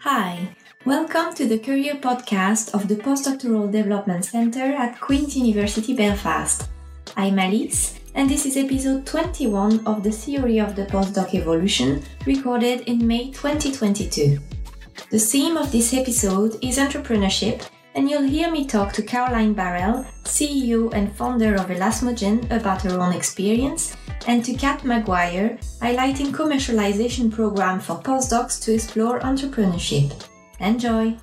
Hi, welcome to the Career Podcast of the Postdoctoral Development Center at Queen's University Belfast. I'm Alice, and this is episode 21 of the Theory of the Postdoc Evolution, recorded in May 2022. The theme of this episode is entrepreneurship, and you'll hear me talk to Caroline Barelle, CEO and founder of Elasmogen, about her own experience and to Kat Maguire, highlighting commercialization program for postdocs to explore entrepreneurship. Enjoy!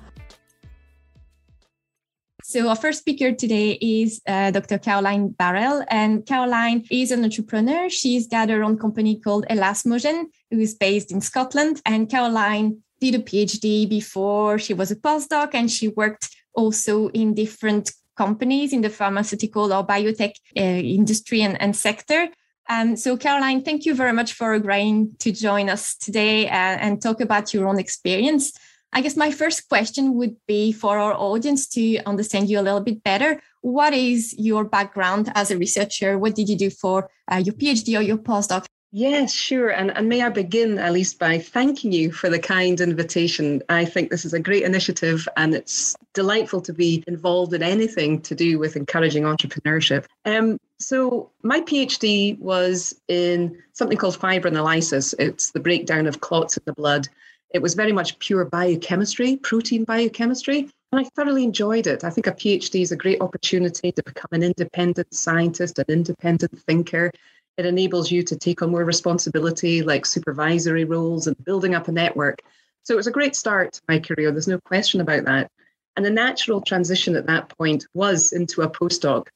So our first speaker today is uh, Dr. Caroline Barelle, and Caroline is an entrepreneur. She's got her own company called Elasmogen, who is based in Scotland. And Caroline did a PhD before she was a postdoc, and she worked also in different companies in the pharmaceutical or biotech uh, industry and, and sector. Um, so, Caroline, thank you very much for agreeing to join us today uh, and talk about your own experience. I guess my first question would be for our audience to understand you a little bit better. What is your background as a researcher? What did you do for uh, your PhD or your postdoc? Yes, sure. And, and may I begin, at least, by thanking you for the kind invitation. I think this is a great initiative and it's delightful to be involved in anything to do with encouraging entrepreneurship. Um, so, my PhD was in something called fibrinolysis, it's the breakdown of clots in the blood. It was very much pure biochemistry, protein biochemistry. And I thoroughly enjoyed it. I think a PhD is a great opportunity to become an independent scientist, an independent thinker, it enables you to take on more responsibility, like supervisory roles and building up a network. So it was a great start to my career. There's no question about that. And the natural transition at that point was into a postdoc.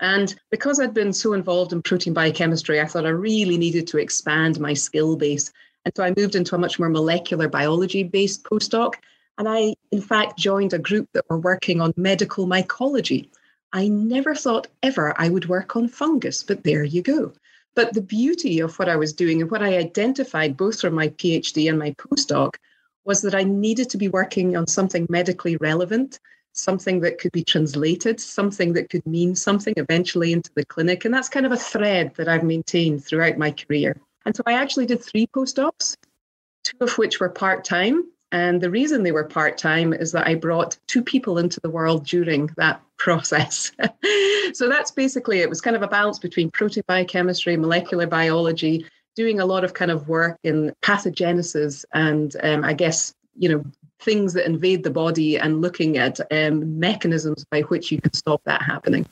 And because I'd been so involved in protein biochemistry, I thought I really needed to expand my skill base. And so I moved into a much more molecular biology based postdoc. And I, in fact, joined a group that were working on medical mycology. I never thought ever I would work on fungus, but there you go. But the beauty of what I was doing and what I identified both from my PhD and my postdoc was that I needed to be working on something medically relevant, something that could be translated, something that could mean something eventually into the clinic. And that's kind of a thread that I've maintained throughout my career. And so I actually did three postdocs, two of which were part time. And the reason they were part time is that I brought two people into the world during that process. so that's basically it was kind of a balance between protein biochemistry, molecular biology, doing a lot of kind of work in pathogenesis and um, I guess, you know, things that invade the body and looking at um, mechanisms by which you can stop that happening.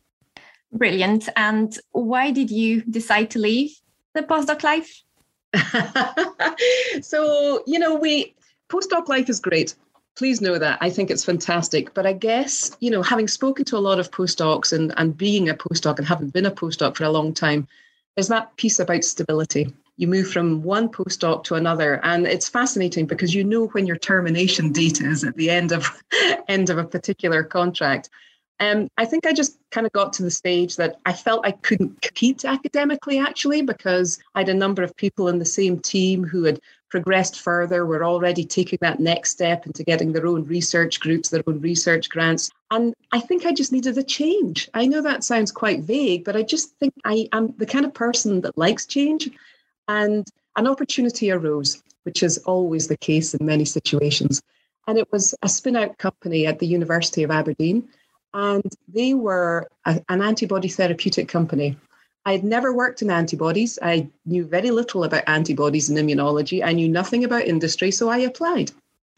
Brilliant. And why did you decide to leave the postdoc life? so, you know, we postdoc life is great. Please know that. I think it's fantastic. But I guess, you know, having spoken to a lot of postdocs and, and being a postdoc and having been a postdoc for a long time, there's that piece about stability. You move from one postdoc to another, and it's fascinating because you know when your termination date is at the end of end of a particular contract. Um, I think I just kind of got to the stage that I felt I couldn't compete academically, actually, because I had a number of people in the same team who had progressed further, were already taking that next step into getting their own research groups, their own research grants. And I think I just needed a change. I know that sounds quite vague, but I just think I am the kind of person that likes change. And an opportunity arose, which is always the case in many situations. And it was a spin out company at the University of Aberdeen. And they were a, an antibody therapeutic company. I had never worked in antibodies. I knew very little about antibodies and immunology. I knew nothing about industry, so I applied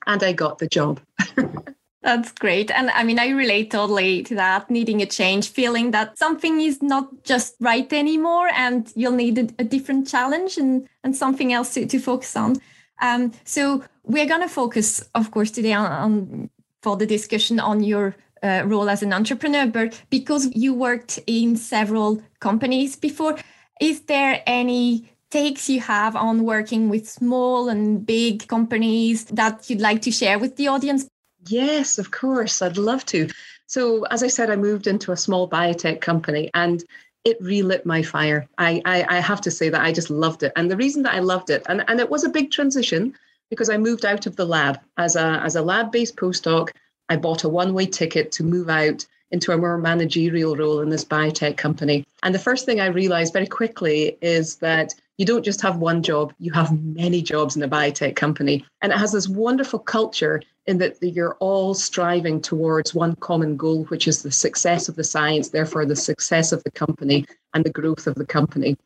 and I got the job. That's great. And I mean, I relate totally to that needing a change, feeling that something is not just right anymore and you'll need a, a different challenge and, and something else to, to focus on. Um, so we're going to focus, of course, today on, on for the discussion on your uh, role as an entrepreneur, but because you worked in several companies before, is there any takes you have on working with small and big companies that you'd like to share with the audience? Yes, of course. I'd love to. So, as I said, I moved into a small biotech company and it relit my fire. I, I, I, have to say that I just loved it. And the reason that I loved it, and, and it was a big transition because I moved out of the lab as a, as a lab based postdoc I bought a one way ticket to move out into a more managerial role in this biotech company. And the first thing I realized very quickly is that you don't just have one job, you have many jobs in a biotech company. And it has this wonderful culture in that you're all striving towards one common goal, which is the success of the science, therefore, the success of the company and the growth of the company.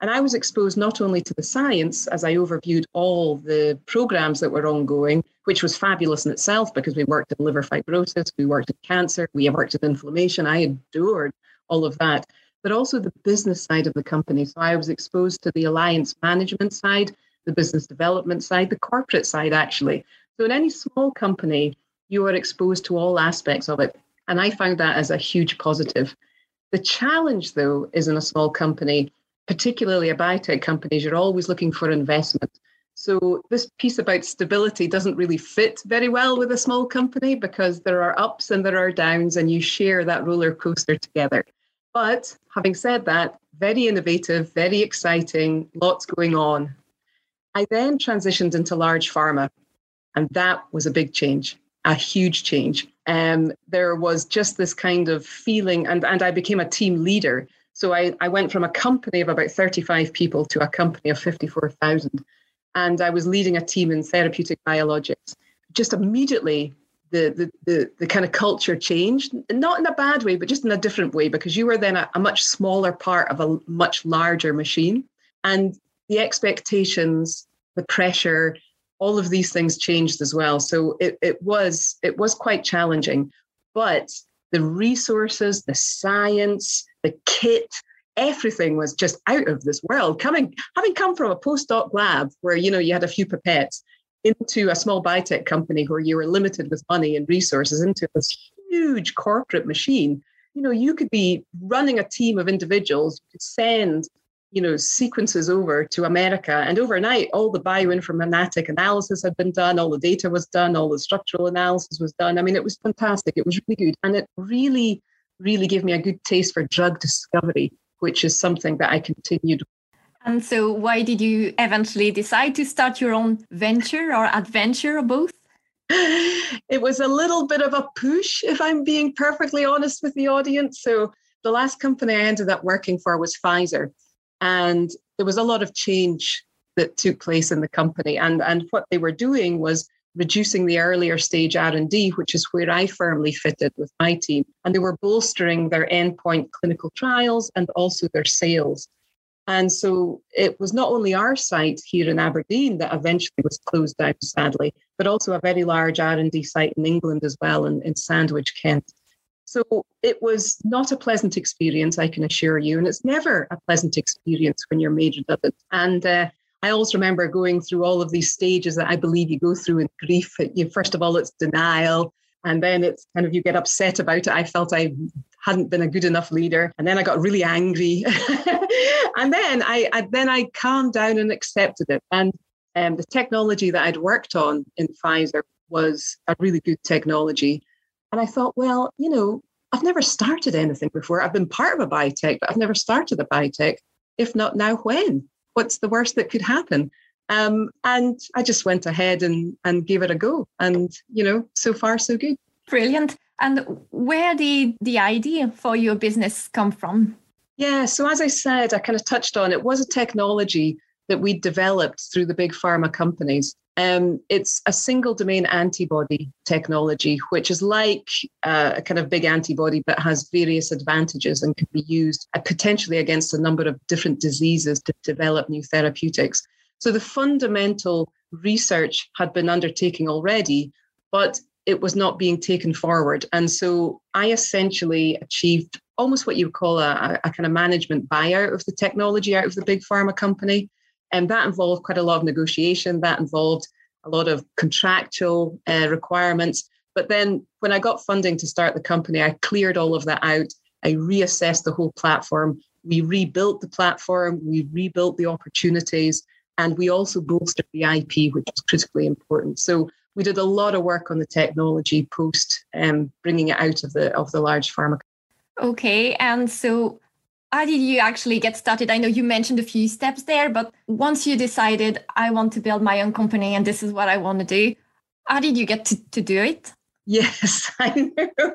And I was exposed not only to the science as I overviewed all the programs that were ongoing, which was fabulous in itself because we worked in liver fibrosis, we worked in cancer, we worked in inflammation. I adored all of that but also the business side of the company. So I was exposed to the alliance management side, the business development side, the corporate side, actually. So in any small company, you are exposed to all aspects of it. And I found that as a huge positive. The challenge, though, is in a small company, particularly a biotech company, you're always looking for investment. So this piece about stability doesn't really fit very well with a small company because there are ups and there are downs, and you share that roller coaster together. But having said that, very innovative, very exciting, lots going on. I then transitioned into large pharma, and that was a big change, a huge change. Um, there was just this kind of feeling, and, and I became a team leader. So I, I went from a company of about 35 people to a company of 54,000. And I was leading a team in therapeutic biologics. Just immediately the, the, the, the kind of culture changed, not in a bad way, but just in a different way, because you were then a, a much smaller part of a much larger machine. And the expectations, the pressure, all of these things changed as well. So it, it was it was quite challenging. But the resources, the science, the kit, everything was just out of this world. Coming having come from a postdoc lab where you know you had a few pipettes into a small biotech company where you were limited with money and resources into this huge corporate machine you know you could be running a team of individuals. You could send you know sequences over to america and overnight all the bioinformatic analysis had been done all the data was done all the structural analysis was done. I mean it was fantastic. It was really good and it really really gave me a good taste for drug discovery which is something that i continued and so, why did you eventually decide to start your own venture or adventure or both? It was a little bit of a push, if I'm being perfectly honest with the audience. So, the last company I ended up working for was Pfizer. And there was a lot of change that took place in the company. And, and what they were doing was reducing the earlier stage R&D, which is where I firmly fitted with my team. And they were bolstering their endpoint clinical trials and also their sales. And so it was not only our site here in Aberdeen that eventually was closed down, sadly, but also a very large R&D site in England as well, in, in Sandwich, Kent. So it was not a pleasant experience, I can assure you. And it's never a pleasant experience when you're made redundant. And uh, I also remember going through all of these stages that I believe you go through in grief. You, first of all, it's denial. And then it's kind of you get upset about it. I felt I hadn't been a good enough leader. And then I got really angry. and then I, I, then I calmed down and accepted it. And um, the technology that I'd worked on in Pfizer was a really good technology. And I thought, well, you know, I've never started anything before. I've been part of a biotech, but I've never started a biotech. If not now, when? What's the worst that could happen? Um, and I just went ahead and, and gave it a go. And, you know, so far, so good. Brilliant. And where did the idea for your business come from? Yeah, so as I said, I kind of touched on it was a technology that we developed through the big pharma companies. Um, it's a single domain antibody technology, which is like uh, a kind of big antibody, but has various advantages and can be used uh, potentially against a number of different diseases to develop new therapeutics. So the fundamental research had been undertaken already, but it was not being taken forward. And so I essentially achieved almost what you would call a, a, kind of management buyout of the technology out of the big pharma company. And that involved quite a lot of negotiation, that involved a lot of contractual uh, requirements. But then when I got funding to start the company, I cleared all of that out. I reassessed the whole platform. We rebuilt the platform, we rebuilt the opportunities, and we also bolstered the IP, which was critically important. So we did a lot of work on the technology post um, bringing it out of the of the large pharma. Okay, and so how did you actually get started? I know you mentioned a few steps there, but once you decided I want to build my own company and this is what I want to do, how did you get to, to do it? Yes, I know.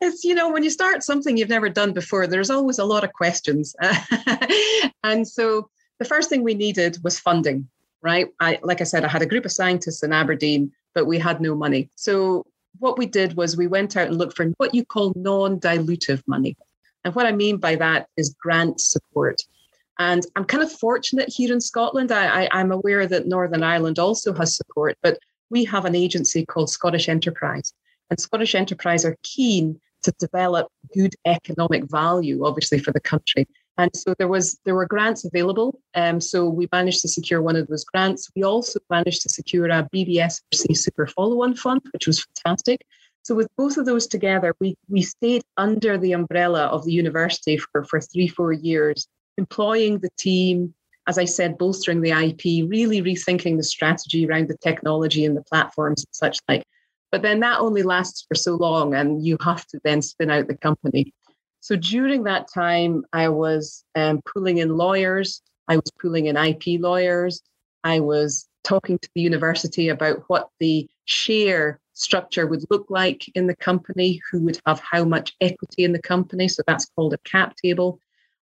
It's, you know, when you start something you've never done before, there's always a lot of questions. and so the first thing we needed was funding, right? I, like I said, I had a group of scientists in Aberdeen, but we had no money. So what we did was we went out and looked for what you call non-dilutive money. And what I mean by that is grant support. And I'm kind of fortunate here in Scotland. I, am aware that Northern Ireland also has support, but we have an agency called Scottish Enterprise. And Scottish Enterprise are keen to develop good economic value, obviously, for the country. And so there was there were grants available. Um, so we managed to secure one of those grants. We also managed to secure a BBSRC Super Follow-on Fund, which was fantastic. So with both of those together, we we stayed under the umbrella of the university for, for three, four years, employing the team, as I said, bolstering the IP, really rethinking the strategy around the technology and the platforms and such like. But then that only lasts for so long, and you have to then spin out the company. So during that time, I was um, pulling in lawyers, I was pulling in IP lawyers, I was talking to the university about what the share structure would look like in the company, who would have how much equity in the company. So that's called a cap table.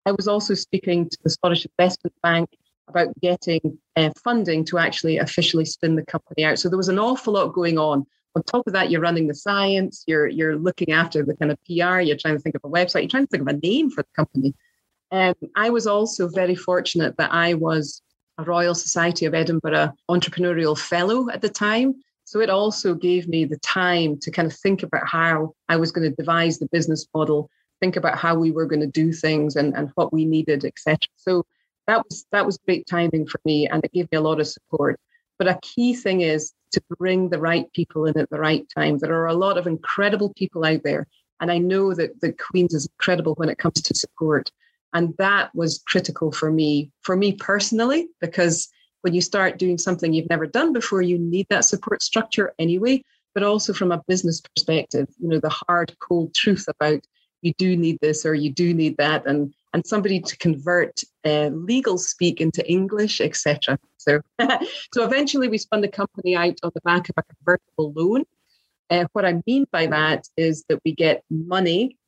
I was also speaking to the Scottish Investment Bank about getting uh, funding to actually officially spin the company out. So there was an awful lot going on on top of that, you're running the science, you're you're looking after the kind of PR, you're trying to think of a website, you're trying to think of a name for the company. And um, I was also very fortunate that I was a Royal Society of Edinburgh entrepreneurial fellow at the time. So it also gave me the time to kind of think about how I was going to devise the business model, think about how we were going to do things and, and what we needed, etc. So that was that was great timing for me and it gave me a lot of support. But a key thing is to bring the right people in at the right time. There are a lot of incredible people out there. And I know that the Queen's is incredible when it comes to support. And that was critical for me, for me personally, because when you start doing something you've never done before, you need that support structure anyway. But also from a business perspective, you know, the hard, cold truth about you do need this or you do need that. And and somebody to convert uh, legal speak into English, etc. So, so eventually we spun the company out on the back of a convertible loan. Uh, what I mean by that is that we get money,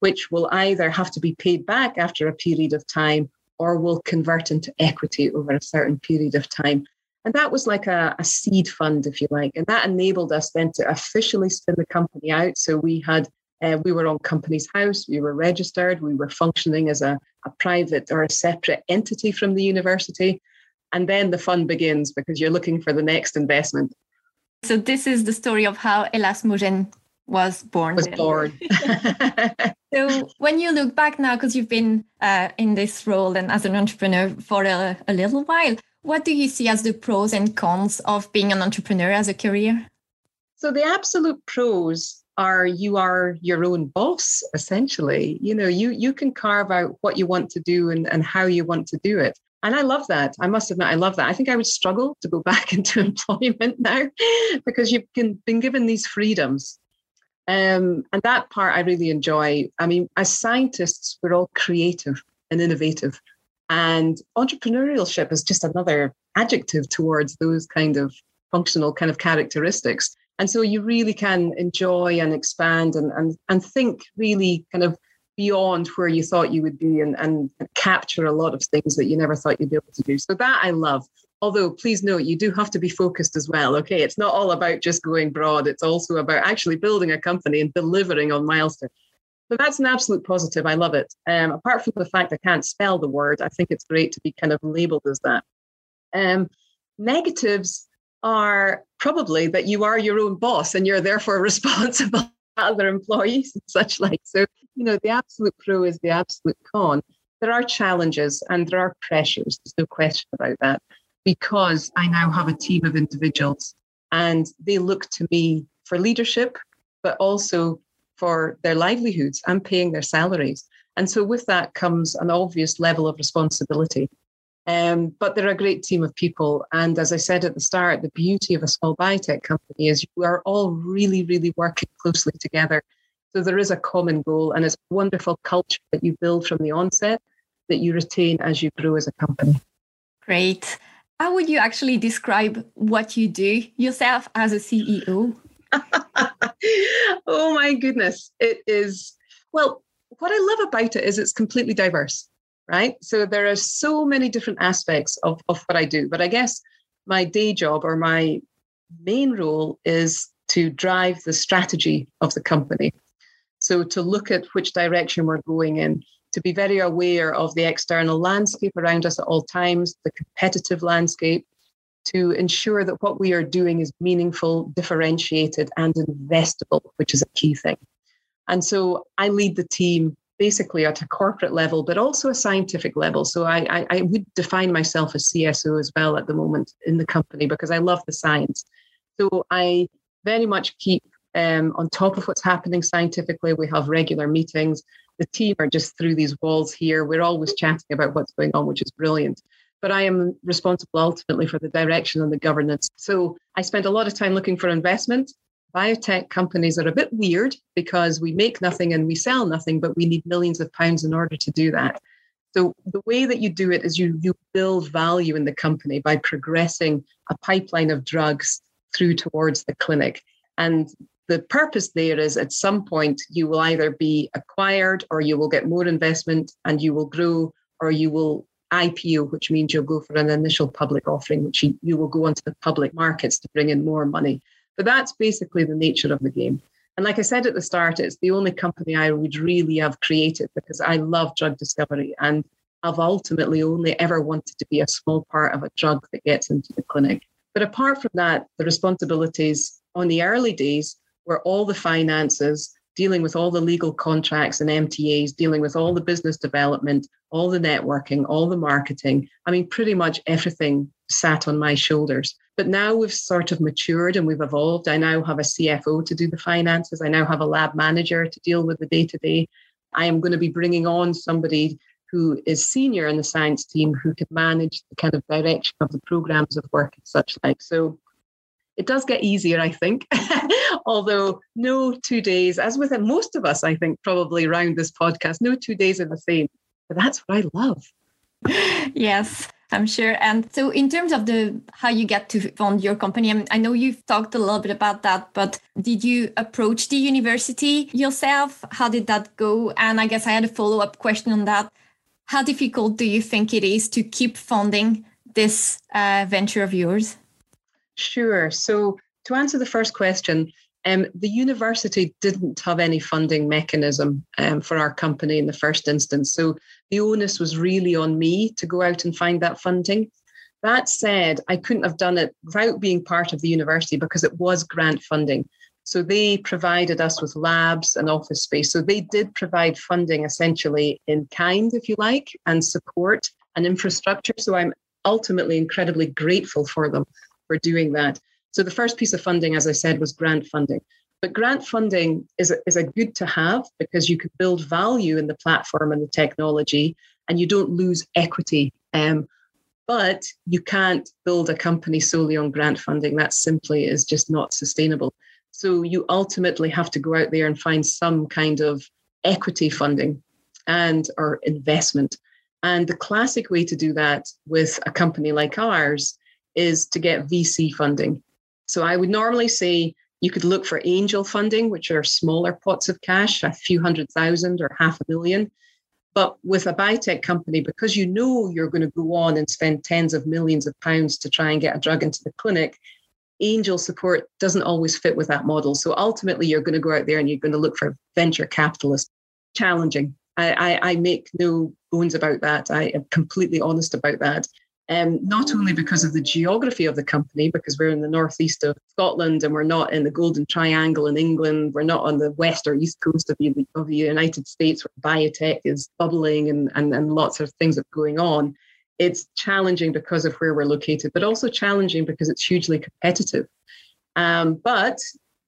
which will either have to be paid back after a period of time or will convert into equity over a certain period of time. And that was like a, a seed fund, if you like. And that enabled us then to officially spin the company out. So we had uh, we were on Companies House, we were registered, we were functioning as a, a private or a separate entity from the university. And then the fun begins because you're looking for the next investment. So this is the story of how Elasmogen was born. Was born. so when you look back now, because you've been uh, in this role and as an entrepreneur for a, a little while, what do you see as the pros and cons of being an entrepreneur as a career? So the absolute pros are you are your own boss essentially. You know you you can carve out what you want to do and, and how you want to do it. And i love that. I must admit i love that. I think i would struggle to go back into employment now because you've been given these freedoms. Um, and that part i really enjoy. I mean as scientists we're all creative and innovative. And entrepreneurship is just another adjective towards those kind of functional kind of characteristics and so you really can enjoy and expand and, and, and think really kind of beyond where you thought you would be and, and capture a lot of things that you never thought you'd be able to do. So that I love. Although, please note, you do have to be focused as well. Okay. It's not all about just going broad, it's also about actually building a company and delivering on milestones. So that's an absolute positive. I love it. Um, apart from the fact I can't spell the word, I think it's great to be kind of labeled as that. Um, negatives, are probably that you are your own boss and you're therefore responsible for other employees and such like. So, you know, the absolute pro is the absolute con. There are challenges and there are pressures. There's no question about that because I now have a team of individuals and they look to me for leadership, but also for their livelihoods and paying their salaries. And so with that comes an obvious level of responsibility. Um, but they're a great team of people. And as I said at the start, the beauty of a small biotech company is you are all really, really working closely together. So there is a common goal, and it's a wonderful culture that you build from the onset that you retain as you grow as a company. Great. How would you actually describe what you do yourself as a CEO? oh my goodness. It is, well, what I love about it is it's completely diverse. Right? So there are so many different aspects of, of what I do. But I guess my day job or my main role is to drive the strategy of the company. So to look at which direction we're going in, to be very aware of the external landscape around us at all times, the competitive landscape, to ensure that what we are doing is meaningful, differentiated, and investable, which is a key thing. And so I lead the team basically at a corporate level, but also a scientific level. So I, I, I, would define myself as CSO as well at the moment in the company because I love the science. So I very much keep um, on top of what's happening scientifically. We have regular meetings. The team are just through these walls here. We're always chatting about what's going on, which is brilliant. But I am responsible ultimately for the direction and the governance. So I spend a lot of time looking for investment biotech companies are a bit weird because we make nothing and we sell nothing, but we need millions of pounds in order to do that. So the way that you do it is you you build value in the company by progressing a pipeline of drugs through towards the clinic. And the purpose there is at some point you will either be acquired or you will get more investment and you will grow or you will IPO, which means you'll go for an initial public offering, which you, you will go onto the public markets to bring in more money. But that's basically the nature of the game. And like I said at the start, it's the only company I would really have created because I love drug discovery and I've ultimately only ever wanted to be a small part of a drug that gets into the clinic. But apart from that, the responsibilities on the early days were all the finances, dealing with all the legal contracts and MTAs, dealing with all the business development, all the networking, all the marketing. I mean, pretty much everything sat on my shoulders. But now we've sort of matured and we've evolved. I now have a CFO to do the finances. I now have a lab manager to deal with the day to day. I am going to be bringing on somebody who is senior in the science team who can manage the kind of direction of the programs of work and such like. So it does get easier, I think. Although no two days, as with most of us, I think probably around this podcast, no two days are the same. But that's what I love. Yes. I'm sure. And so, in terms of the how you get to fund your company, I, mean, I know you've talked a little bit about that, but did you approach the university yourself? How did that go? And I guess I had a follow up question on that. How difficult do you think it is to keep funding this uh, venture of yours? Sure. So, to answer the first question, um, the university didn't have any funding mechanism um, for our company in the first instance. So the onus was really on me to go out and find that funding. That said, I couldn't have done it without being part of the university because it was grant funding. So they provided us with labs and office space. So they did provide funding essentially in kind, if you like, and support and infrastructure. So I'm ultimately incredibly grateful for them for doing that. So the first piece of funding, as I said, was grant funding. But grant funding is a, is a good to have because you could build value in the platform and the technology and you don't lose equity. Um, but you can't build a company solely on grant funding. That simply is just not sustainable. So you ultimately have to go out there and find some kind of equity funding and or investment. And the classic way to do that with a company like ours is to get VC funding. So I would normally say you could look for angel funding, which are smaller pots of cash, a few hundred thousand or half a million. But with a biotech company, because you know you're going to go on and spend tens of millions of pounds to try and get a drug into the clinic, angel support doesn't always fit with that model. So ultimately, you're going to go out there and you're going to look for venture capitalists. Challenging. I, I, I make no bones about that. I am completely honest about that um, not only because of the geography of the company, because we're in the northeast of Scotland and we're not in the Golden Triangle in England, we're not on the west or east coast of the, of the United States where biotech is bubbling and, and, and lots of things are going on. It's challenging because of where we're located, but also challenging because it's hugely competitive. Um, but,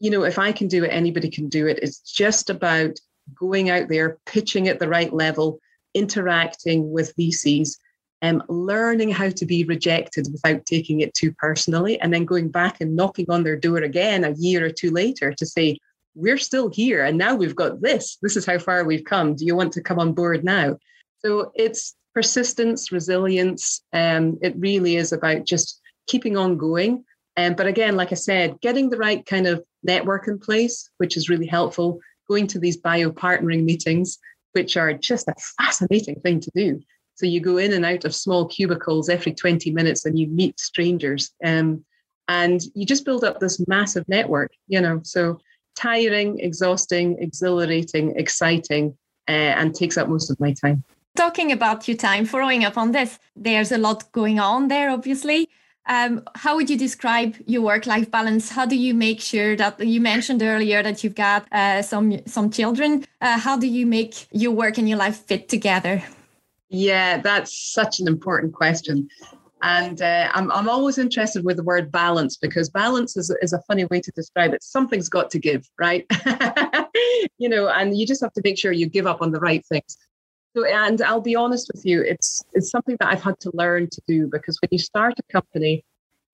you know, if I can do it, anybody can do it. It's just about going out there, pitching at the right level, interacting with VCs um, learning how to be rejected without taking it too personally, and then going back and knocking on their door again a year or two later to say, We're still here, and now we've got this. This is how far we've come. Do you want to come on board now? So it's persistence, resilience. Um, it really is about just keeping on going. Um, but again, like I said, getting the right kind of network in place, which is really helpful, going to these bio partnering meetings, which are just a fascinating thing to do So you go in and out of small cubicles every 20 minutes and you meet strangers. Um, and you just build up this massive network, you know. So tiring, exhausting, exhilarating, exciting, uh, and takes up most of my time. Talking about your time, following up on this, there's a lot going on there, obviously. Um, how would you describe your work-life balance? How do you make sure that you mentioned earlier that you've got uh, some some children? Uh, how do you make your work and your life fit together? Yeah, that's such an important question. And uh, I'm, I'm always interested with the word balance because balance is, is a funny way to describe it. Something's got to give, right? you know, and you just have to make sure you give up on the right things. So, and I'll be honest with you, it's it's something that I've had to learn to do because when you start a company,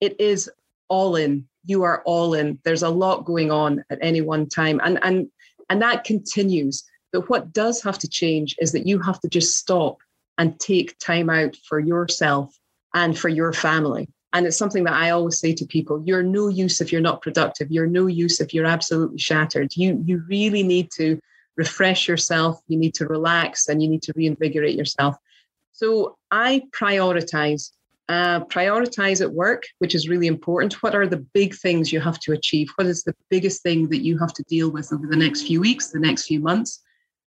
it is all in. You are all in. There's a lot going on at any one time, and and and that continues. But what does have to change is that you have to just stop and take time out for yourself and for your family. And it's something that I always say to people: you're no use if you're not productive. You're no use if you're absolutely shattered. You you really need to refresh yourself, you need to relax, and you need to reinvigorate yourself. So I prioritize. Uh, prioritize at work, which is really important. What are the big things you have to achieve? What is the biggest thing that you have to deal with over the next few weeks, the next few months,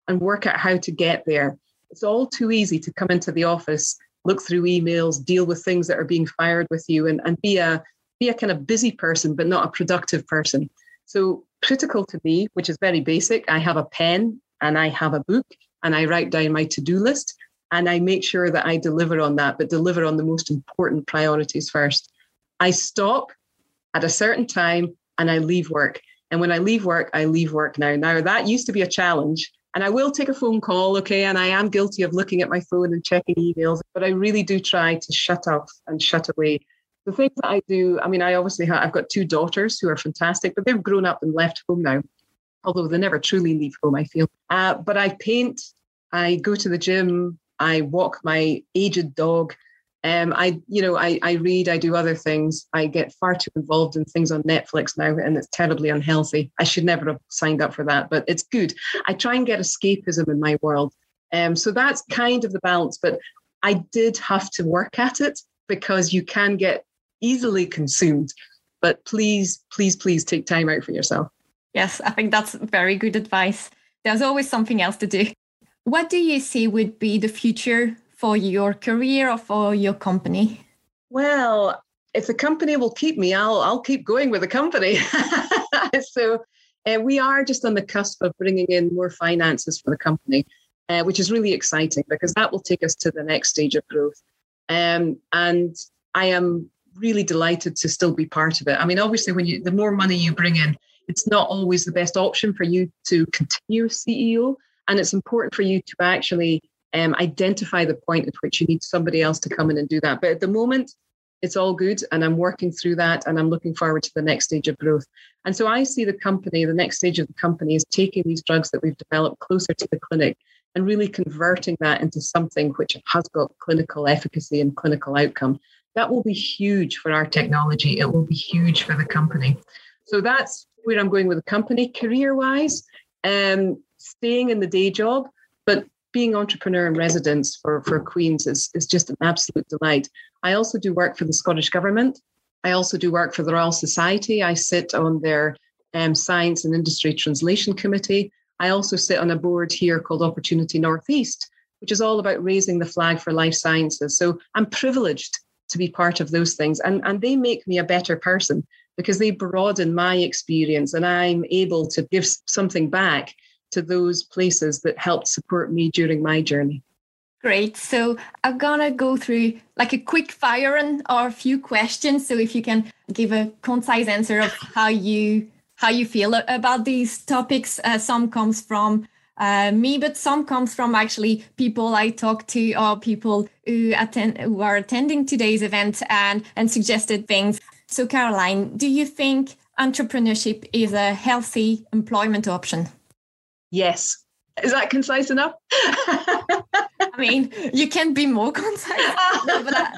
and work out how to get there? It's all too easy to come into the office, look through emails, deal with things that are being fired with you, and, and be a be a kind of busy person, but not a productive person. So critical to me, which is very basic. I have a pen and I have a book and I write down my to do list and I make sure that I deliver on that, but deliver on the most important priorities first. I stop at a certain time and I leave work. And when I leave work, I leave work now. Now, that used to be a challenge. And I will take a phone call, okay? And I am guilty of looking at my phone and checking emails, but I really do try to shut off and shut away the things that I do, I mean, I obviously have, I've got two daughters who are fantastic, but they've grown up and left home now, although they never truly leave home, I feel. Uh, but I paint, I go to the gym, I walk my aged dog. Um, I, you know, I, I read, I do other things. I get far too involved in things on Netflix now, and it's terribly unhealthy. I should never have signed up for that, but it's good. I try and get escapism in my world. Um, so that's kind of the balance. But I did have to work at it because you can get easily consumed. But please, please, please take time out for yourself. Yes, I think that's very good advice. There's always something else to do. What do you see would be the future for your career or for your company? Well, if the company will keep me, I'll I'll keep going with the company. so uh, we are just on the cusp of bringing in more finances for the company, uh, which is really exciting because that will take us to the next stage of growth. Um, and I am really delighted to still be part of it. I mean, obviously, when you the more money you bring in, it's not always the best option for you to continue CEO, and it's important for you to actually um, identify the point at which you need somebody else to come in and do that. But at the moment, it's all good, and I'm working through that, and I'm looking forward to the next stage of growth. And so I see the company, the next stage of the company, is taking these drugs that we've developed closer to the clinic and really converting that into something which has got clinical efficacy and clinical outcome that will be huge for our technology. It will be huge for the company. So that's where I'm going with the company. Career wise, um, staying in the day job, but being entrepreneur in residence for, for Queen's is, is just an absolute delight. I also do work for the Scottish Government. I also do work for the Royal Society. I sit on their um, Science and Industry Translation Committee. I also sit on a board here called Opportunity Northeast, which is all about raising the flag for life sciences. So I'm privileged to be part of those things. And, and they make me a better person because they broaden my experience and I'm able to give something back to those places that helped support me during my journey. Great. So I'm gonna go through like a quick fire or a few questions. So if you can give a concise answer of how you how you feel about these topics. Uh, some comes from uh, me, but some comes from actually people I talk to or people who attend who are attending today's event and and suggested things. So, Caroline, do you think entrepreneurship is a healthy employment option? Yes. Is that concise enough? I mean, you can be more concise. No, but that,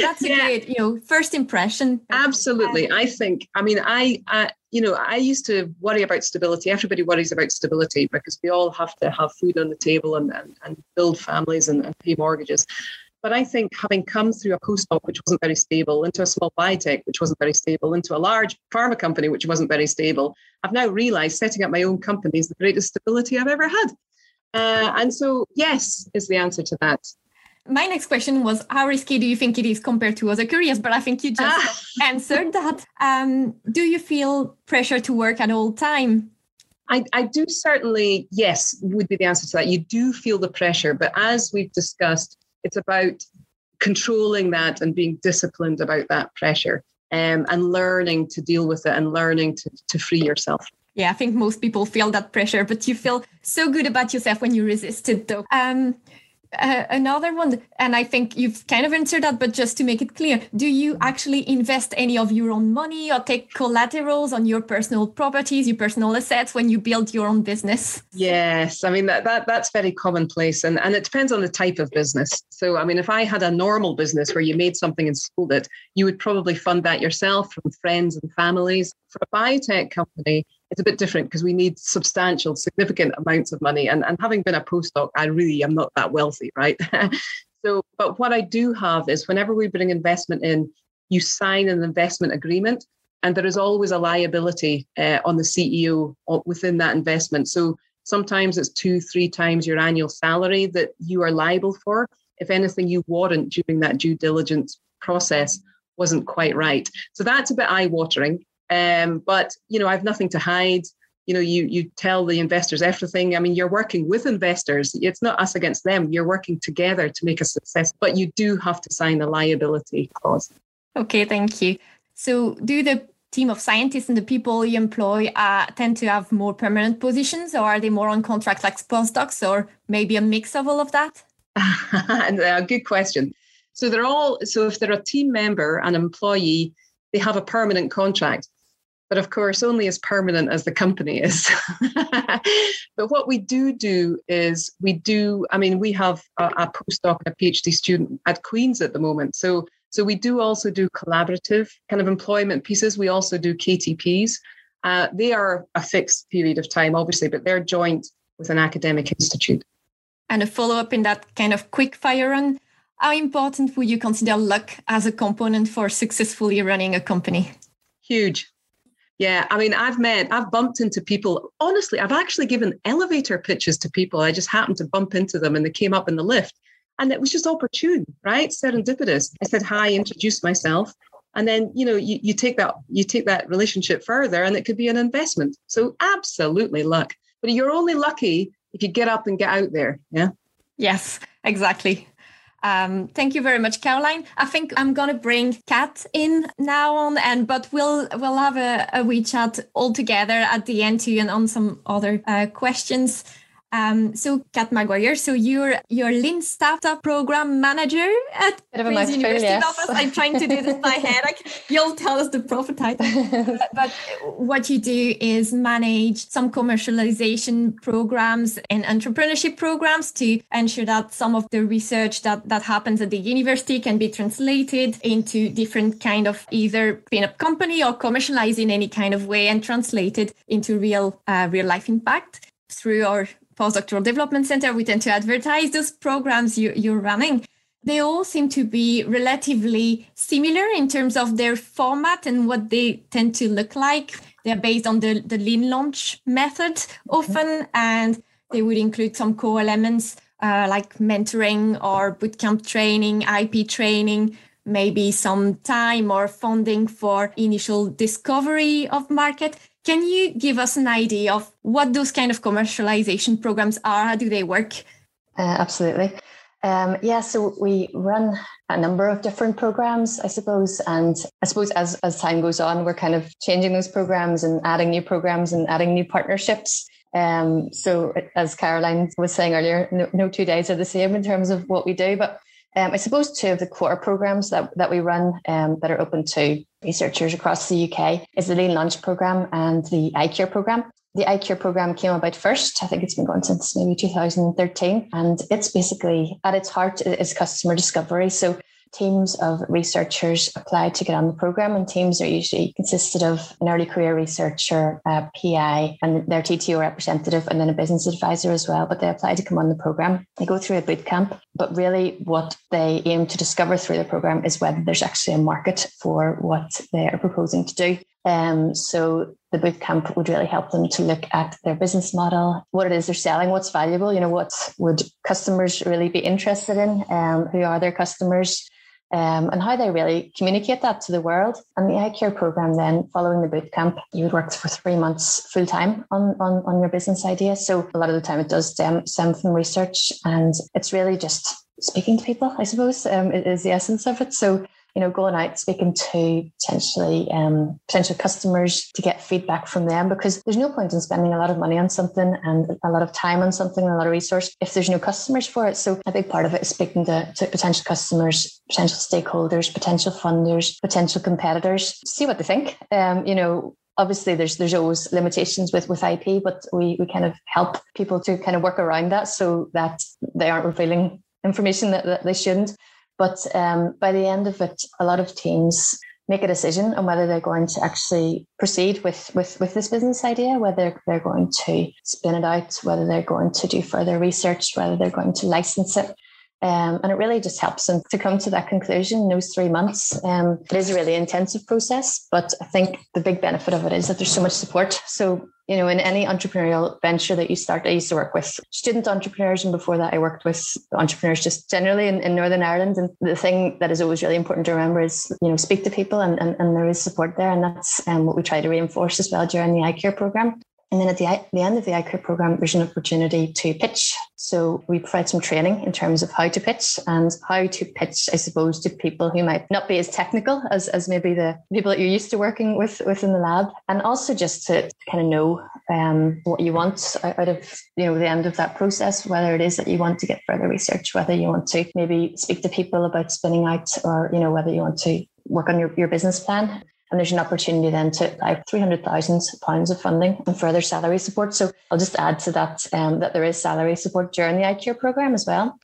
that's a yeah. good, you know, first impression. Absolutely. I think, I mean, I, I, you know, I used to worry about stability. Everybody worries about stability because we all have to have food on the table and, and, and build families and, and pay mortgages. But I think having come through a postdoc which wasn't very stable, into a small biotech which wasn't very stable, into a large pharma company which wasn't very stable, I've now realized setting up my own company is the greatest stability I've ever had. Uh, and so, yes, is the answer to that. My next question was How risky do you think it is compared to other careers? But I think you just ah. answered that. Um, do you feel pressure to work at all time? I, I do certainly, yes, would be the answer to that. You do feel the pressure, but as we've discussed, it's about controlling that and being disciplined about that pressure um, and learning to deal with it and learning to, to free yourself. Yeah, I think most people feel that pressure, but you feel so good about yourself when you resist it, though. Um, uh, another one, and I think you've kind of answered that, but just to make it clear, do you actually invest any of your own money or take collaterals on your personal properties, your personal assets when you build your own business? Yes, I mean that, that that's very commonplace, and and it depends on the type of business. So, I mean, if I had a normal business where you made something and sold it, you would probably fund that yourself from friends and families. For a biotech company, it's a bit different because we need substantial, significant amounts of money. And, and having been a postdoc, I really am not that wealthy, right? so, but what I do have is whenever we bring investment in, you sign an investment agreement, and there is always a liability uh, on the CEO within that investment. So sometimes it's two, three times your annual salary that you are liable for if anything you warrant during that due diligence process wasn't quite right. So that's a bit eye watering. Um, but you know, I've nothing to hide. You know, you you tell the investors everything. I mean, you're working with investors. It's not us against them. You're working together to make a success. But you do have to sign a liability clause. Okay, thank you. So, do the team of scientists and the people you employ uh, tend to have more permanent positions, or are they more on contract like postdocs, or maybe a mix of all of that? good question. So they're all so if they're a team member, an employee, they have a permanent contract but of course only as permanent as the company is. But what we do do is we do i mean we have a, a, postdoc and a phd student at queen's at the moment. So so we do also do collaborative kind of employment pieces. We also do ktps uh, they are a fixed period of time obviously but they're joint with an academic institute. And a follow-up in that kind of quick fire run how important would you consider luck as a component for successfully running a company? Huge yeah, I mean, I've met, I've bumped into people. Honestly, I've actually given elevator pitches to people. I just happened to bump into them and they came up in the lift. And it was just opportune, right? Serendipitous. I said hi, introduced myself. And then, you know, you, you take that, you take that relationship further and it could be an investment. So absolutely luck. But you're only lucky if you get up and get out there. Yeah. Yes, exactly. Um, thank you very much, Caroline. I think I'm gonna bring Kat in now on, and but we'll we'll have a, a wee chat all together at the end too, and on some other uh, questions. Um, so, Kat Maguire, so you're you're Lean Startup Program Manager at Queen's University yes. office. I'm trying to do this by head. Like, you'll tell us the proper title. but what you do is manage some commercialization programs and entrepreneurship programs to ensure that some of the research that, that happens at the university can be translated into different kind of either spin-up company or commercialized in any kind of way and translated into real uh, real life impact through our postdoctoral development center, we tend to advertise those programs you, you're running. They all seem to be relatively similar in terms of their format and what they tend to look like. They're based on the, the lean launch method often, and they would include some core elements uh, like mentoring or bootcamp training, IP training, maybe some time or funding for initial discovery of market. Can you give us an idea of what those kind of commercialization programs are? How do they work? Uh, absolutely. Um, yeah, so we run a number of different programs, I suppose. And I suppose as, as time goes on, we're kind of changing those programs and adding new programs and adding new partnerships. Um, so as Caroline was saying earlier, no, no two days are the same in terms of what we do, but um, I suppose two of the core programs that, that we run um, that are open to researchers across the UK is the Lean Launch program and the iCure program. the iCure program came about first. I think it's been going since maybe 2013. And it's basically at its heart is customer discovery. So teams of researchers apply to get on the program, and teams are usually consisted of an early career researcher, a PI, and their TTO representative, and then a business advisor as well. But they apply to come on the program. They go through a boot camp, but really what they aim to discover through the program is whether there's actually a market for what they are proposing to do. Um, so the boot camp would really help them to look at their business model, what it is they're selling, what's valuable, you know, what would customers really be interested in, um, who are their customers, um, and how they really communicate that to the world. And the iCure program, then following the boot camp, you would work for three months full time on, on, on your business idea. So a lot of the time it does stem, stem from research and it's really just speaking to people, I suppose, um, is the essence of it. So you know, going out speaking to potentially um, potential customers to get feedback from them because there's no point in spending a lot of money on something and a lot of time on something and a lot of resource if there's no customers for it. So a big part of it is speaking to, to potential customers, potential stakeholders, potential funders, potential competitors, see what they think. Um, you know, obviously there's there's always limitations with with IP, but we we kind of help people to kind of work around that so that they aren't revealing information that, that they shouldn't. But um, by the end of it, a lot of teams make a decision on whether they're going to actually proceed with, with, with this business idea, whether they're going to spin it out, whether they're going to do further research, whether they're going to license it. Um, and it really just helps them to come to that conclusion in those three months. Um, it is a really intensive process, but I think the big benefit of it is that there's so much support. So, you know, in any entrepreneurial venture that you start, I used to work with student entrepreneurs, and before that, I worked with entrepreneurs just generally in, in Northern Ireland. And the thing that is always really important to remember is, you know, speak to people, and, and, and there is support there. And that's um, what we try to reinforce as well during the iCure program. And then at the, the end of the iCure program, there's an opportunity to pitch. So we provide some training in terms of how to pitch and how to pitch, I suppose, to people who might not be as technical as, as maybe the people that you're used to working with within the lab. And also just to kind of know um, what you want out of, you know, the end of that process, whether it is that you want to get further research, whether you want to maybe speak to people about spinning out or, you know, whether you want to work on your, your business plan. And there's an opportunity then to apply £300,000 of funding and further salary support. So I'll just add to that um, that there is salary support during the iCure program as well.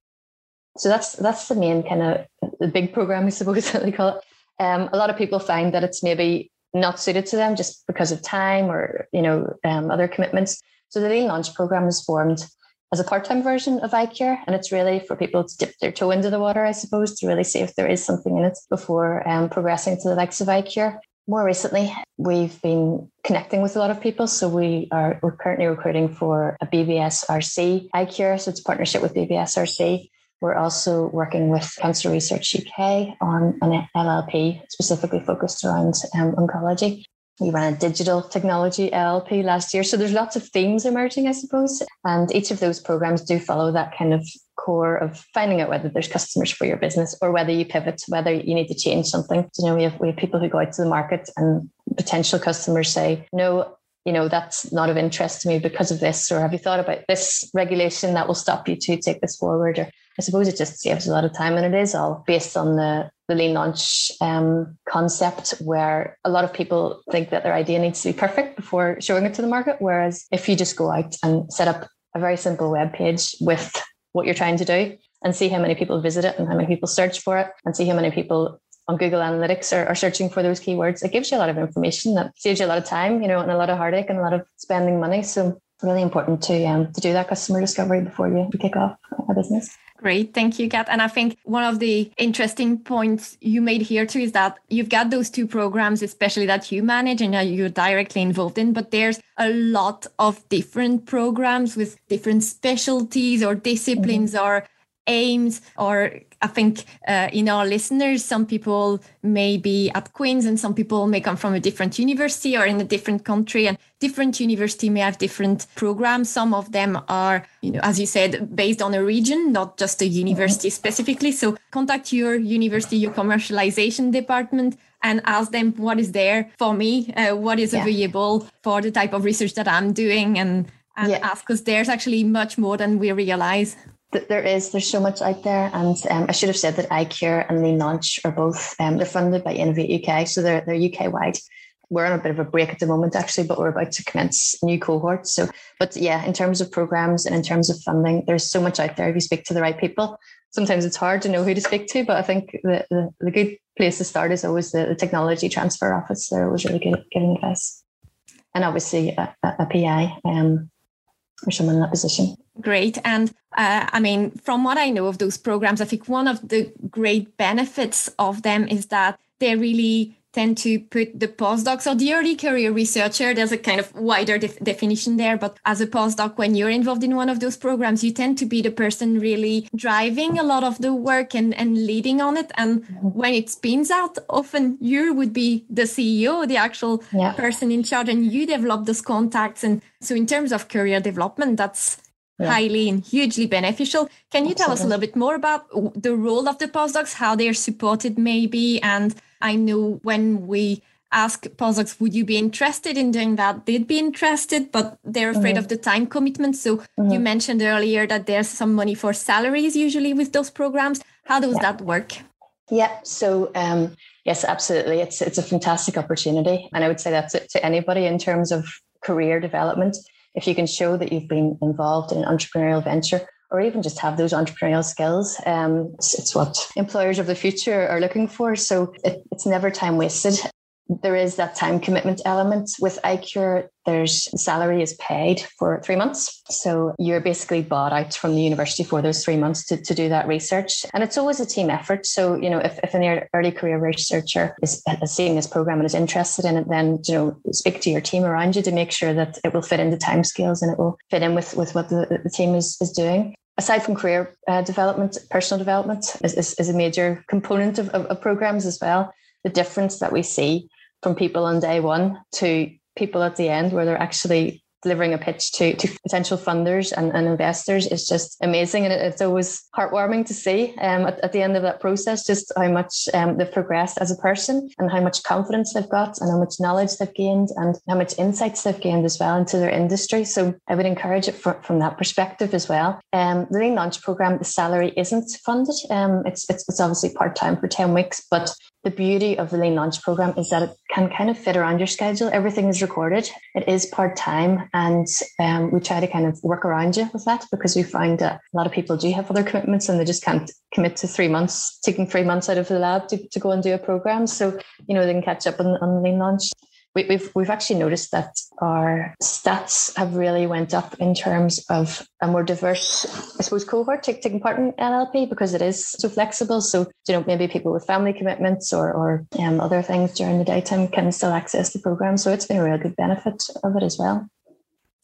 So that's that's the main kind of the big program, I suppose that they call it. Um, a lot of people find that it's maybe not suited to them just because of time or you know um, other commitments. So the Lean Launch program is formed as a part-time version of iCure, and it's really for people to dip their toe into the water, I suppose, to really see if there is something in it before um, progressing to the likes of iCure more recently, we've been connecting with a lot of people. So we are we're currently recruiting for a BBSRC iCure. So it's partnership with BBSRC. We're also working with Cancer Research UK on an LLP specifically focused around um, oncology. We ran a digital technology LLP last year. So there's lots of themes emerging, I suppose. And each of those programs do follow that kind of core of finding out whether there's customers for your business or whether you pivot, whether you need to change something. You know, we have we have people who go out to the market and potential customers say, no, you know, that's not of interest to me because of this, or have you thought about this regulation that will stop you to take this forward? Or I suppose it just saves a lot of time, and it is all based on the the lean launch um, concept, where a lot of people think that their idea needs to be perfect before showing it to the market. Whereas if you just go out and set up a very simple web page with what you're trying to do and see how many people visit it and how many people search for it and see how many people on Google Analytics are, are, searching for those keywords. It gives you a lot of information that saves you a lot of time, you know, and a lot of heartache and a lot of spending money. So really important to um, to do that customer discovery before you kick off a business. Great, thank you, Kat. And I think one of the interesting points you made here too is that you've got those two programs, especially that you manage and you're directly involved in, but there's a lot of different programs with different specialties or disciplines mm-hmm. or aims or I think uh, in our listeners, some people may be at Queen's and some people may come from a different university or in a different country and different university may have different programs. Some of them are, you know, as you said, based on a region, not just a university specifically. So contact your university, your commercialization department and ask them what is there for me, uh, what is yeah. available for the type of research that I'm doing and, and yeah. ask because there's actually much more than we realize there is there's so much out there and um, i should have said that icure and lean launch are both um, they're funded by innovate uk so they're, they're uk wide we're on a bit of a break at the moment, actually, but we're about to commence new cohorts. So, but yeah, in terms of programs and in terms of funding, there's so much out there if you speak to the right people. Sometimes it's hard to know who to speak to, but I think the, the, the good place to start is always the, the technology transfer office. They're always really good at giving advice. And obviously a, a, a PI um, or someone in that position. Great. And uh, I mean, from what I know of those programs, I think one of the great benefits of them is that they're really tend to put the postdocs or the early career researcher, there's a kind of wider def- definition there. But as a postdoc, when you're involved in one of those programs, you tend to be the person really driving a lot of the work and, and leading on it. And mm-hmm. when it spins out, often you would be the CEO, the actual yeah. person in charge, and you develop those contacts. And so, in terms of career development, that's yeah. highly and hugely beneficial. Can you Absolutely. tell us a little bit more about the role of the postdocs, how they're supported, maybe? And I know when we ask postdocs, would you be interested in doing that? They'd be interested, but they're afraid mm-hmm. of the time commitment. So mm-hmm. you mentioned earlier that there's some money for salaries usually with those programs. How does yeah. that work? Yeah. So um, yes, absolutely. It's it's a fantastic opportunity, and I would say that's it to anybody in terms of career development if you can show that you've been involved in an entrepreneurial venture or even just have those entrepreneurial skills, um, it's, it's, what employers of the future are looking for. So it, it's never time wasted there is that time commitment element with iCure. There's salary is paid for three months. So you're basically bought out from the university for those three months to, to do that research. And it's always a team effort. So, you know, if, if an early career researcher is, seeing this program and is interested in it, then, you know, speak to your team around you to make sure that it will fit into timescales and it will fit in with, with what the, the team is, is doing aside from career uh, development, personal development is, is, is, a major component of, of, of, programs as well. The difference that we see from people on day one to people at the end where they're actually delivering a pitch to, to potential funders and, and investors is just amazing. And it, it's always heartwarming to see um, at, at, the end of that process just how much um, they've progressed as a person and how much confidence they've got and how much knowledge they've gained and how much insights they've gained as well into their industry. So I would encourage it for, from that perspective as well. Um, the Lean Launch program, the salary isn't funded. Um, it's, it's, it's obviously part time for 10 weeks, but the beauty of the Lean Launch program is that it can kind of fit around your schedule. Everything is recorded. It is part time, and um, we try to kind of work around you with that because we find that a lot of people do have other commitments and they just can't commit to three months, taking three months out of the lab to, to go and do a program. So you know they can catch up on, on Lean Launch we, we've we've actually noticed that our stats have really went up in terms of a more diverse, I suppose, cohort taking part in LLP because it is so flexible. So you know maybe people with family commitments or or um, other things during the daytime can still access the program. So it's been a real good benefit of it as well.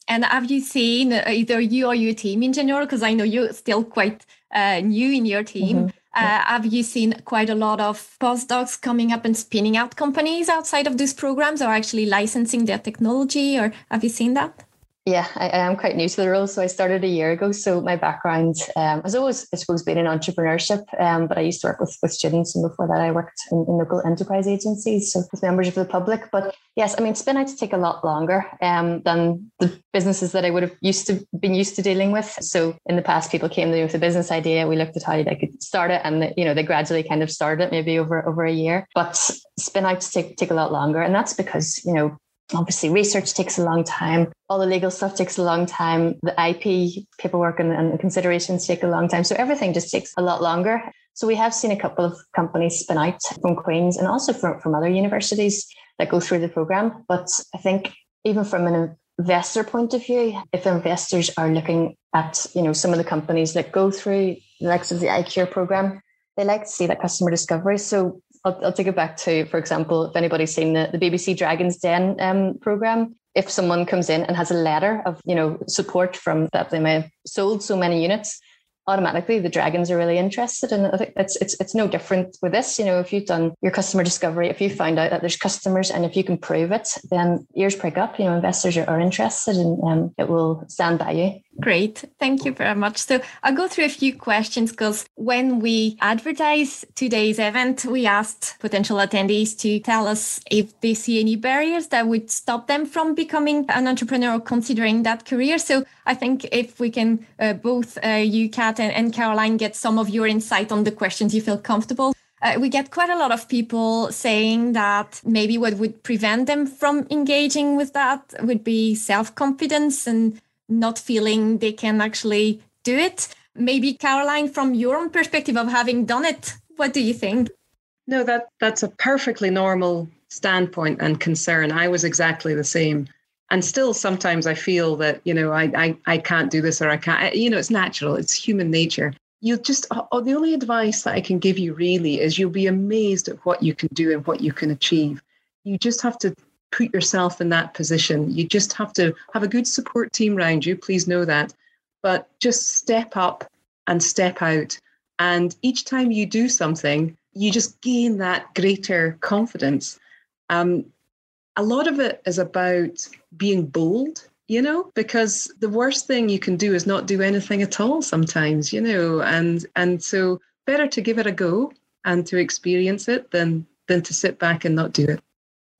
And have you seen either you or your team in general? Because I know you're still quite uh, new in your team. Mm-hmm. Uh, have you seen quite a lot of postdocs coming up and spinning out companies outside of these programs or actually licensing their technology? Or have you seen that? Yeah, I, I, am quite new to the role. So I started a year ago. So my background um, has always, I suppose, been in entrepreneurship. Um, but I used to work with, with students, and before that, I worked in, in, local enterprise agencies, so with members of the public. But yes, I mean, spinouts take a lot longer um, than the businesses that I would have used to been used to dealing with. So in the past, people came to me with a business idea. We looked at how they could start it, and you know, they gradually kind of started it, maybe over over a year. But spinouts take take a lot longer, and that's because you know obviously research takes a long time. All the legal stuff takes a long time. The ip paperwork and, and, considerations take a long time. So everything just takes a lot longer. So we have seen a couple of companies spin out from queen's and also from, from other universities that go through the program. But i think even from an investor point of view if investors are looking at you know some of the companies that go through the likes of the iCure program they like to see that customer discovery. So I'll, I'll, take it back to, for example, if anybody's seen the, the BBC Dragon's Den um, program, if someone comes in and has a letter of you know support from that they may have sold so many units, automatically the dragons are really interested and I think it's it's it's no different with this you know if you've done your customer discovery if you find out that there's customers and if you can prove it then ears prick up you know investors are, are interested and um, it will stand by you Great. Thank you very much. So I'll go through a few questions because when we advertise today's event, we asked potential attendees to tell us if they see any barriers that would stop them from becoming an entrepreneur or considering that career. So I think if we can uh, both uh, you, Kat and, and Caroline, get some of your insight on the questions you feel comfortable uh, we get quite a lot of people saying that maybe what would prevent them from engaging with that would be self confidence and not feeling they can actually do it. Maybe, Caroline, from your own perspective of having done it, what do you think? No, that that's a perfectly normal standpoint and concern. I was exactly the same. And still sometimes I feel that, you know, I, I, I can't do this or I can't, you know, it's natural, it's human nature. You just, oh, the only advice that I can give you really is you'll be amazed at what you can do and what you can achieve. You just have to put yourself in that position. You just have to have a good support team around you. Please know that. But just step up and step out. And each time you do something, you just gain that greater confidence. Um, a lot of it is about being bold, you know, because the worst thing you can do is not do anything at all sometimes, you know, and and so better to give it a go and to experience it than than to sit back and not do it.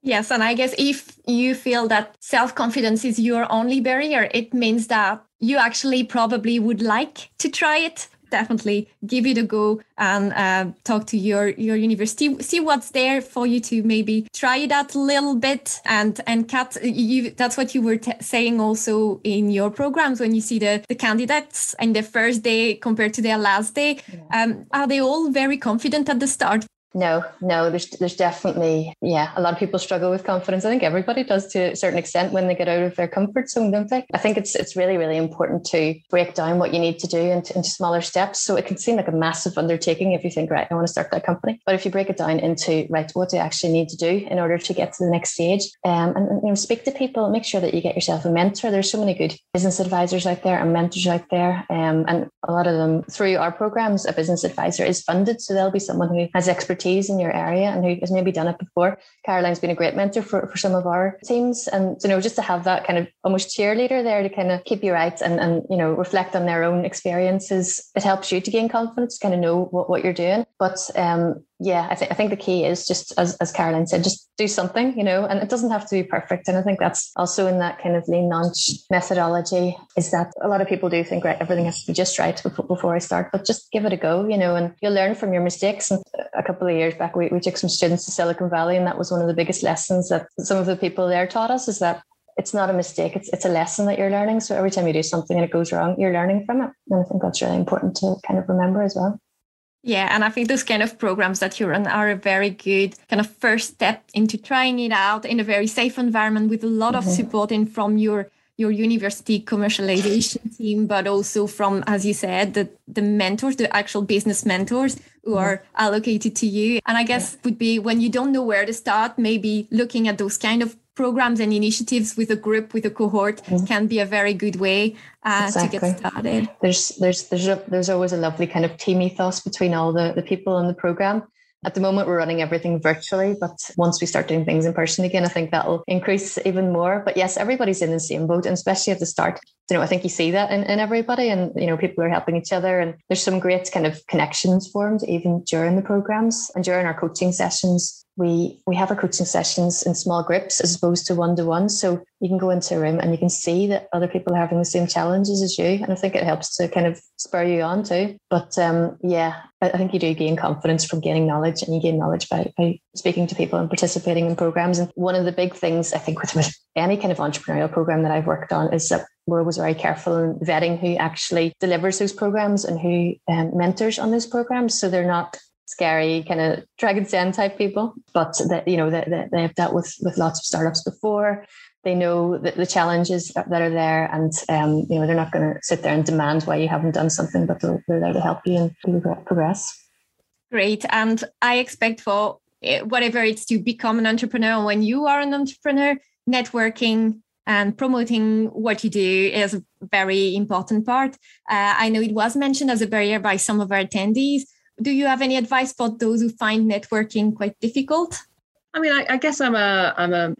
Yes, and I guess if you feel that self confidence is your only barrier, it means that you actually probably would like to try it definitely give it a go and uh, talk to your your university. See what's there for you to maybe try it out a little bit and and Kat you that's what you were t- saying also in your programs when you see the the candidates in the first day compared to their last day. Yeah. um, are they all very confident at the start no, no, there's there's definitely yeah, a lot of people struggle with confidence. I think everybody does to a certain extent when they get out of their comfort zone, don't they? I think it's it's really really important to break down what you need to do into, into smaller steps. So it can seem like a massive undertaking if you think right, I want to start that company, but if you break it down into right, what do you actually need to do in order to get to the next stage, um, and, and you know, speak to people, make sure that you get yourself a mentor. There's so many good business advisors out there and mentors out there, um, and a lot of them through our programs, a business advisor is funded, so there'll be someone who has expertise expertise in your area and who has maybe done it before. Caroline's been a great mentor for, for some of our teams. And, you know, just to have that kind of almost cheerleader there to kind of keep you right and, and you know, reflect on their own experiences, it helps you to gain confidence, kind of know what, what you're doing. But um, yeah, I think I think the key is just as as Caroline said, just do something, you know, and it doesn't have to be perfect. And I think that's also in that kind of lean launch methodology is that a lot of people do think right, everything has to be just right before I start, but just give it a go, you know, and you'll learn from your mistakes. And a couple of years back, we, we took some students to Silicon Valley, and that was one of the biggest lessons that some of the people there taught us is that it's not a mistake. It's it's a lesson that you're learning. So every time you do something and it goes wrong you're learning from it. And i think that's really important to kind of remember as well yeah, and I think those kind of programs that you run are a very good kind of first step into trying it out in a very safe environment with a lot mm-hmm. of support in from your your university commercialization team, but also from, as you said, the the mentors, the actual business mentors who mm-hmm. are allocated to you. And I guess would be when you don't know where to start, maybe looking at those kind of programs and initiatives with a group with a cohort mm-hmm. can be a very good way uh, exactly. to get started there's there's there's a, there's always a lovely kind of team ethos between all the, the people in the program at the moment we're running everything virtually but once we start doing things in person again i think that'll increase even more but yes everybody's in the same boat and especially at the start you know i think you see that in, in everybody and you know people are helping each other and there's some great kind of connections formed even during the programs and during our coaching sessions we we have our coaching sessions in small groups as opposed to one to one. So you can go into a room and you can see that other people are having the same challenges as you, and I think it helps to kind of spur you on too. But um, yeah, I, I think you do gain confidence from gaining knowledge, and you gain knowledge by, by speaking to people and participating in programs. And one of the big things I think with, any kind of entrepreneurial program that I've worked on is that we're always very careful in vetting who actually delivers those programs and who um, mentors on those programs, so they're not scary kind of dragon den type people, but that you know that they, they, have dealt with with lots of startups before. They know the, the challenges that are there, and um, you know they're not going to sit there and demand why you haven't done something, but they're, they're there to help you and progress. Great, and I expect for whatever it's to become an entrepreneur. When you are an entrepreneur, networking and promoting what you do is a very important part. Uh, I know it was mentioned as a barrier by some of our attendees, do you have any advice for those who find networking quite difficult? I mean, I, I guess I'm a I'm a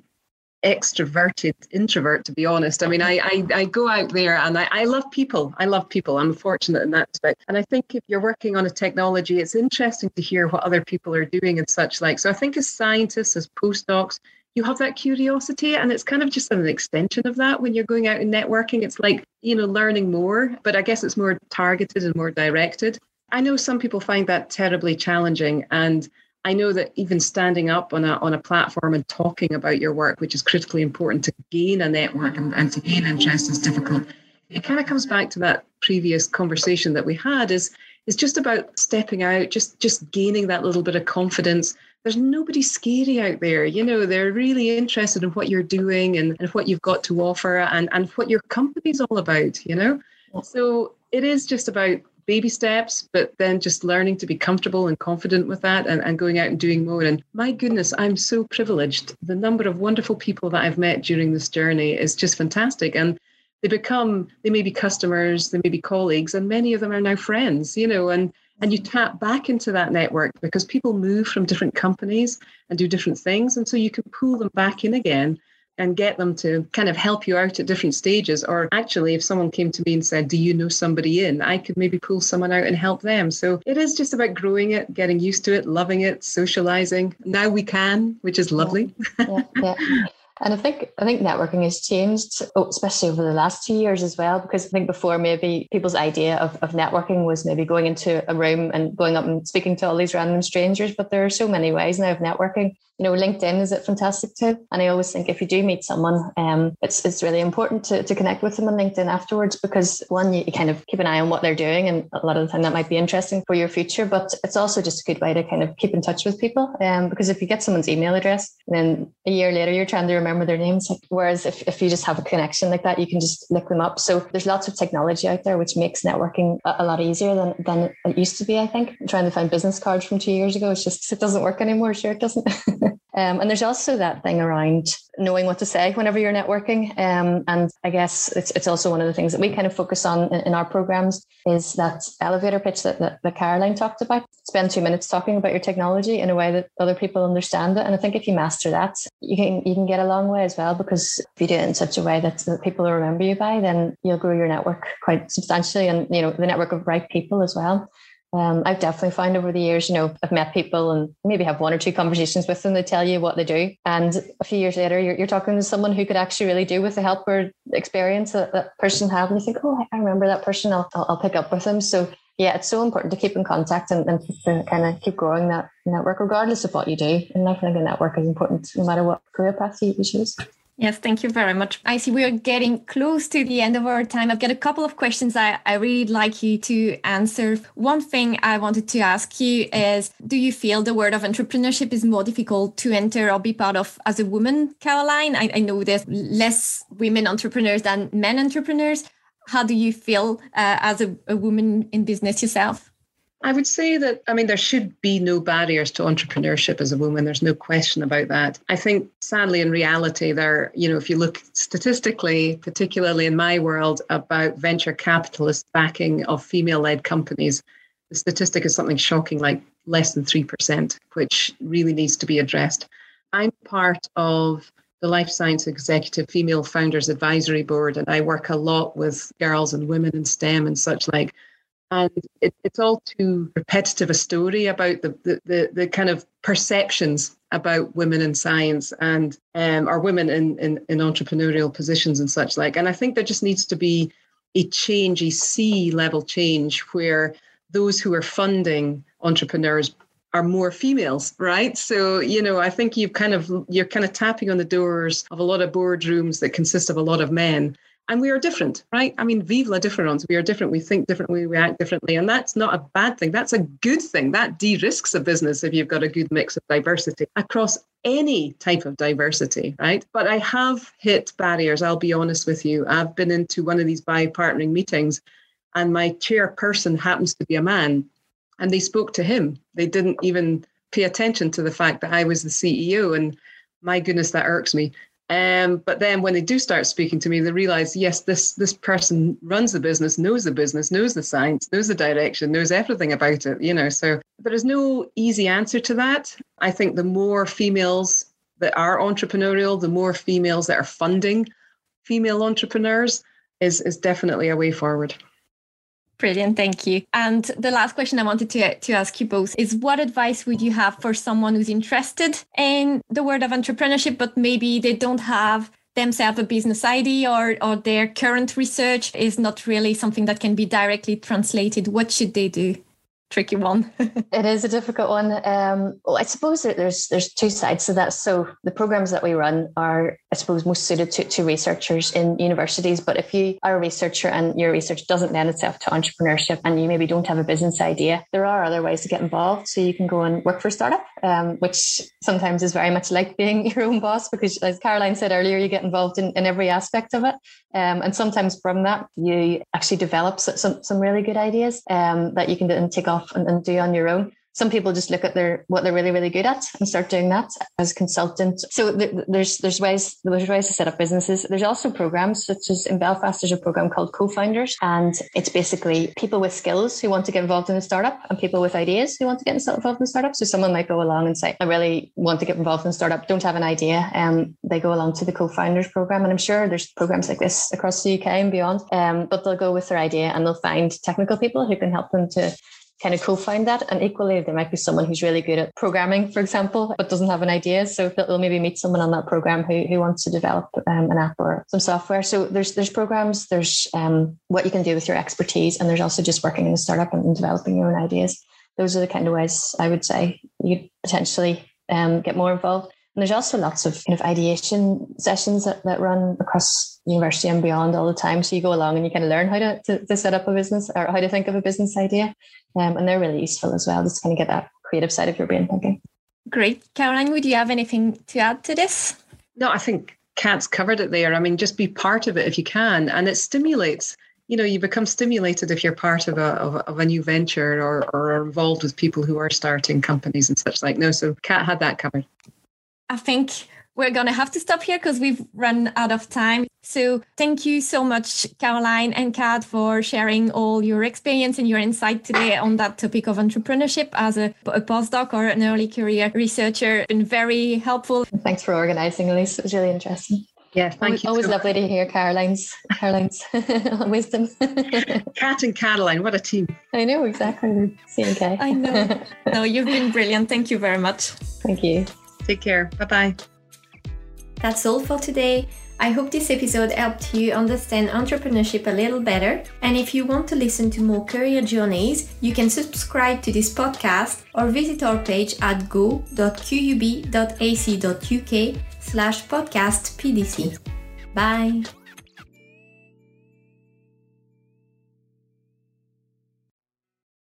extroverted introvert to be honest. I mean i i, I go out there and I, I love people. I love people. I'm fortunate in that respect. And i think if you're working on a technology it's interesting to hear what other people are doing and such like. So i think as scientists as postdocs you have that curiosity and it's kind of just an extension of that. When you're going out and networking it's like you know learning more but i guess it's more targeted and more directed. I know some people find that terribly challenging. And I know that even standing up on a, on a platform and talking about your work, which is critically important to gain a network and, and to gain interest, is difficult. It kind of comes back to that previous conversation that we had is, is just about stepping out, just, just gaining that little bit of confidence. There's nobody scary out there. You know, they're really interested in what you're doing and, and what you've got to offer and, and what your company's all about, you know? So it is just about baby steps, but then just learning to be comfortable and confident with that and, and going out and doing more. And my goodness, I'm so privileged. The number of wonderful people that I've met during this journey is just fantastic. And they become, they may be customers, they may be colleagues, and many of them are now friends, you know, and and you tap back into that network because people move from different companies and do different things. And so you can pull them back in again and get them to kind of help you out at different stages. Or actually, if someone came to me and said, Do you know somebody in? I could maybe pull someone out and help them. So it is just about growing it, getting used to it, loving it, socializing. Now we can, which is lovely. Yeah, yeah. And I think I think networking has changed, oh, especially over the last two years as well. Because I think before maybe people's idea of, of networking was maybe going into a room and going up and speaking to all these random strangers. But there are so many ways now of networking you know, LinkedIn is a fantastic tip. And I always think if you do meet someone, um, it's it's really important to, to connect with them on LinkedIn afterwards because one, you kind of keep an eye on what they're doing, and a lot of the time that might be interesting for your future. But it's also just a good way to kind of keep in touch with people. Um, because if you get someone's email address, then a year later you're trying to remember their names. Whereas if, if you just have a connection like that, you can just look them up. So there's lots of technology out there which makes networking a, a lot easier than than it used to be. I think trying to find business cards from two years ago. It's just it doesn't work anymore. Sure, it doesn't. Um, and there's also that thing around knowing what to say whenever you're networking. Um, and I guess it's, it's also one of the things that we kind of focus on in, in our programs is that elevator pitch that, that, that, Caroline talked about. Spend two minutes talking about your technology in a way that other people understand it. And I think if you master that, you can you can get a long way as well because if you do it in such a way that, that people remember you by, then you'll grow your network quite substantially and you know the network of right people as well. Um, I've definitely found over the years, you know, I've met people and maybe have one or two conversations with them. They tell you what they do. And a few years later, you're, you're talking to someone who could actually really do with the help or experience that that person had. And you think, oh, I remember that person. I'll, I'll, I'll pick up with them. So yeah, it's so important to keep in contact and, and to kind of keep growing that network, regardless of what you do. And I think a network is important no matter what career path you choose. Yes, thank you very much. I see we are getting close to the end of our time. I've got a couple of questions I, I really like you to answer. One thing I wanted to ask you is Do you feel the world of entrepreneurship is more difficult to enter or be part of as a woman, Caroline? I, I know there's less women entrepreneurs than men entrepreneurs. How do you feel uh, as a, a woman in business yourself? I would say that, I mean, there should be no barriers to entrepreneurship as a woman. There's no question about that. I think, sadly, in reality, there, you know, if you look statistically, particularly in my world, about venture capitalist backing of female led companies, the statistic is something shocking like less than 3%, which really needs to be addressed. I'm part of the Life Science Executive Female Founders Advisory Board, and I work a lot with girls and women in STEM and such like and it, it's all too repetitive a story about the, the, the, the, kind of perceptions about women in science and um, or women in, in, in entrepreneurial positions and such like. And I think there just needs to be a change, a C level change, where those who are funding entrepreneurs are more females, right? So, you know, I think you've kind of you're kind of tapping on the doors of a lot of boardrooms that consist of a lot of men and we are different, right? I mean, vive la difference. We are different. We think differently. We act differently. And that's not a bad thing. That's a good thing. That de risks a business if you've got a good mix of diversity across any type of diversity, right? But I have hit barriers. I'll be honest with you. I've been into one of these bi partnering meetings, and my chairperson happens to be a man. And they spoke to him. They didn't even pay attention to the fact that I was the CEO. And my goodness, that irks me. Um, but then when they do start speaking to me, they realize, yes, this this person runs the business, knows the business, knows the science, knows the direction, knows everything about it. You know, so there is no easy answer to that. I think the more females that are entrepreneurial, the more females that are funding female entrepreneurs is is definitely a way forward. Brilliant, thank you. And the last question I wanted to, to ask you both is what advice would you have for someone who's interested in the world of entrepreneurship, but maybe they don't have themselves a business idea or, or their current research is not really something that can be directly translated? What should they do? Tricky one. it is a difficult one. Um, well, I suppose there's there's two sides to that. So the programs that we run are, I suppose, most suited to, to researchers in universities. But if you are a researcher and your research doesn't lend itself to entrepreneurship and you maybe don't have a business idea, there are other ways to get involved. So you can go and work for a startup, um, which sometimes is very much like being your own boss because, as Caroline said earlier, you get involved in, in every aspect of it. Um, and sometimes from that, you actually develop some, some really good ideas um, that you can then take off and, and do on your own. Some people just look at their what they're really really good at and start doing that as consultant. So there's there's ways there's ways to set up businesses. There's also programs such as in belfast there's a program called co-founders and it's basically people with skills who want to get involved in a startup and people with ideas who want to get involved in a startup. So someone might go along and say i really want to get involved in a startup don't have an idea. And um, they go along to the co-founders program and i'm sure there's programs like this across the uk and beyond. Um, but they'll go with their idea and they'll find technical people who can help them to kind of co-found that. And equally, there might be someone who's really good at programming, for example, but doesn't have an idea. So they'll maybe meet someone on that program who, who wants to develop um, an app or some software. So there's there's programs, there's um, what you can do with your expertise, and there's also just working in a startup and, developing your own ideas. Those are the kind of ways I would say you potentially um, get more involved. And there's also lots of kind of ideation sessions that, that run across university and beyond all the time. So you go along and you kind of learn how to, to, to set up a business or how to think of a business idea. Um, and they're really useful as well, just to kind of get that creative side of your brain thinking. Great. Caroline, would you have anything to add to this? No, I think Kat's covered it there. I mean, just be part of it if you can. And it stimulates you know you become stimulated if you're part of a of, of a new venture or, or are involved with people who are starting companies and such like no so kat had that covered I think we're going to have to stop here because we've run out of time. So thank you so much, Caroline and Kat, for sharing all your experience and your insight today on that topic of entrepreneurship as a, a postdoc or an early career researcher. It's been very helpful. Thanks for organizing, Elise. It was really interesting. Yeah, thank always, you. Always so lovely to hear Caroline's Caroline's wisdom. Kat and Caroline, what a team! I know exactly. CNK. I know. No, you've been brilliant. Thank you very much. Thank you. Take care. Bye bye. That's all for today. I hope this episode helped you understand entrepreneurship a little better. And if you want to listen to more career journeys, you can subscribe to this podcast or visit our page at go.qub.ac.uk slash podcast PDC. Bye.